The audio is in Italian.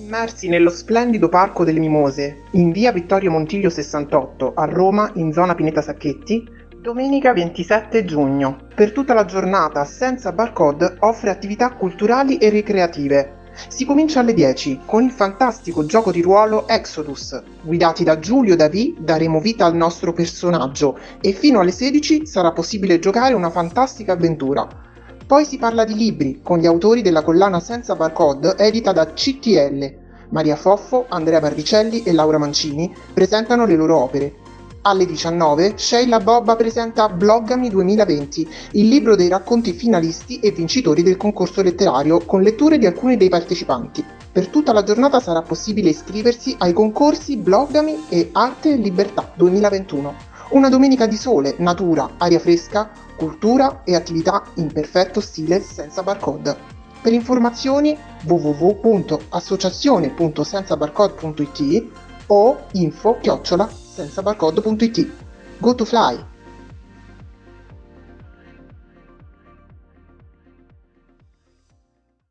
Immersi nello splendido Parco delle Mimose, in via Vittorio Montiglio 68, a Roma, in zona Pineta Sacchetti, domenica 27 giugno. Per tutta la giornata Senza Barcode offre attività culturali e ricreative. Si comincia alle 10 con il fantastico gioco di ruolo Exodus. Guidati da Giulio Davi daremo vita al nostro personaggio e fino alle 16 sarà possibile giocare una fantastica avventura. Poi si parla di libri, con gli autori della collana Senza Barcode edita da CTL. Maria Foffo, Andrea Barricelli e Laura Mancini presentano le loro opere. Alle 19 Sheila Bobba presenta Bloggami 2020, il libro dei racconti finalisti e vincitori del concorso letterario con letture di alcuni dei partecipanti. Per tutta la giornata sarà possibile iscriversi ai concorsi Bloggami e Arte e Libertà 2021. Una domenica di sole, natura, aria fresca, cultura e attività in perfetto stile senza barcode. Per informazioni www.associazione.senzabarcode.it o info chiocciola senzabarcode.it. Go to fly!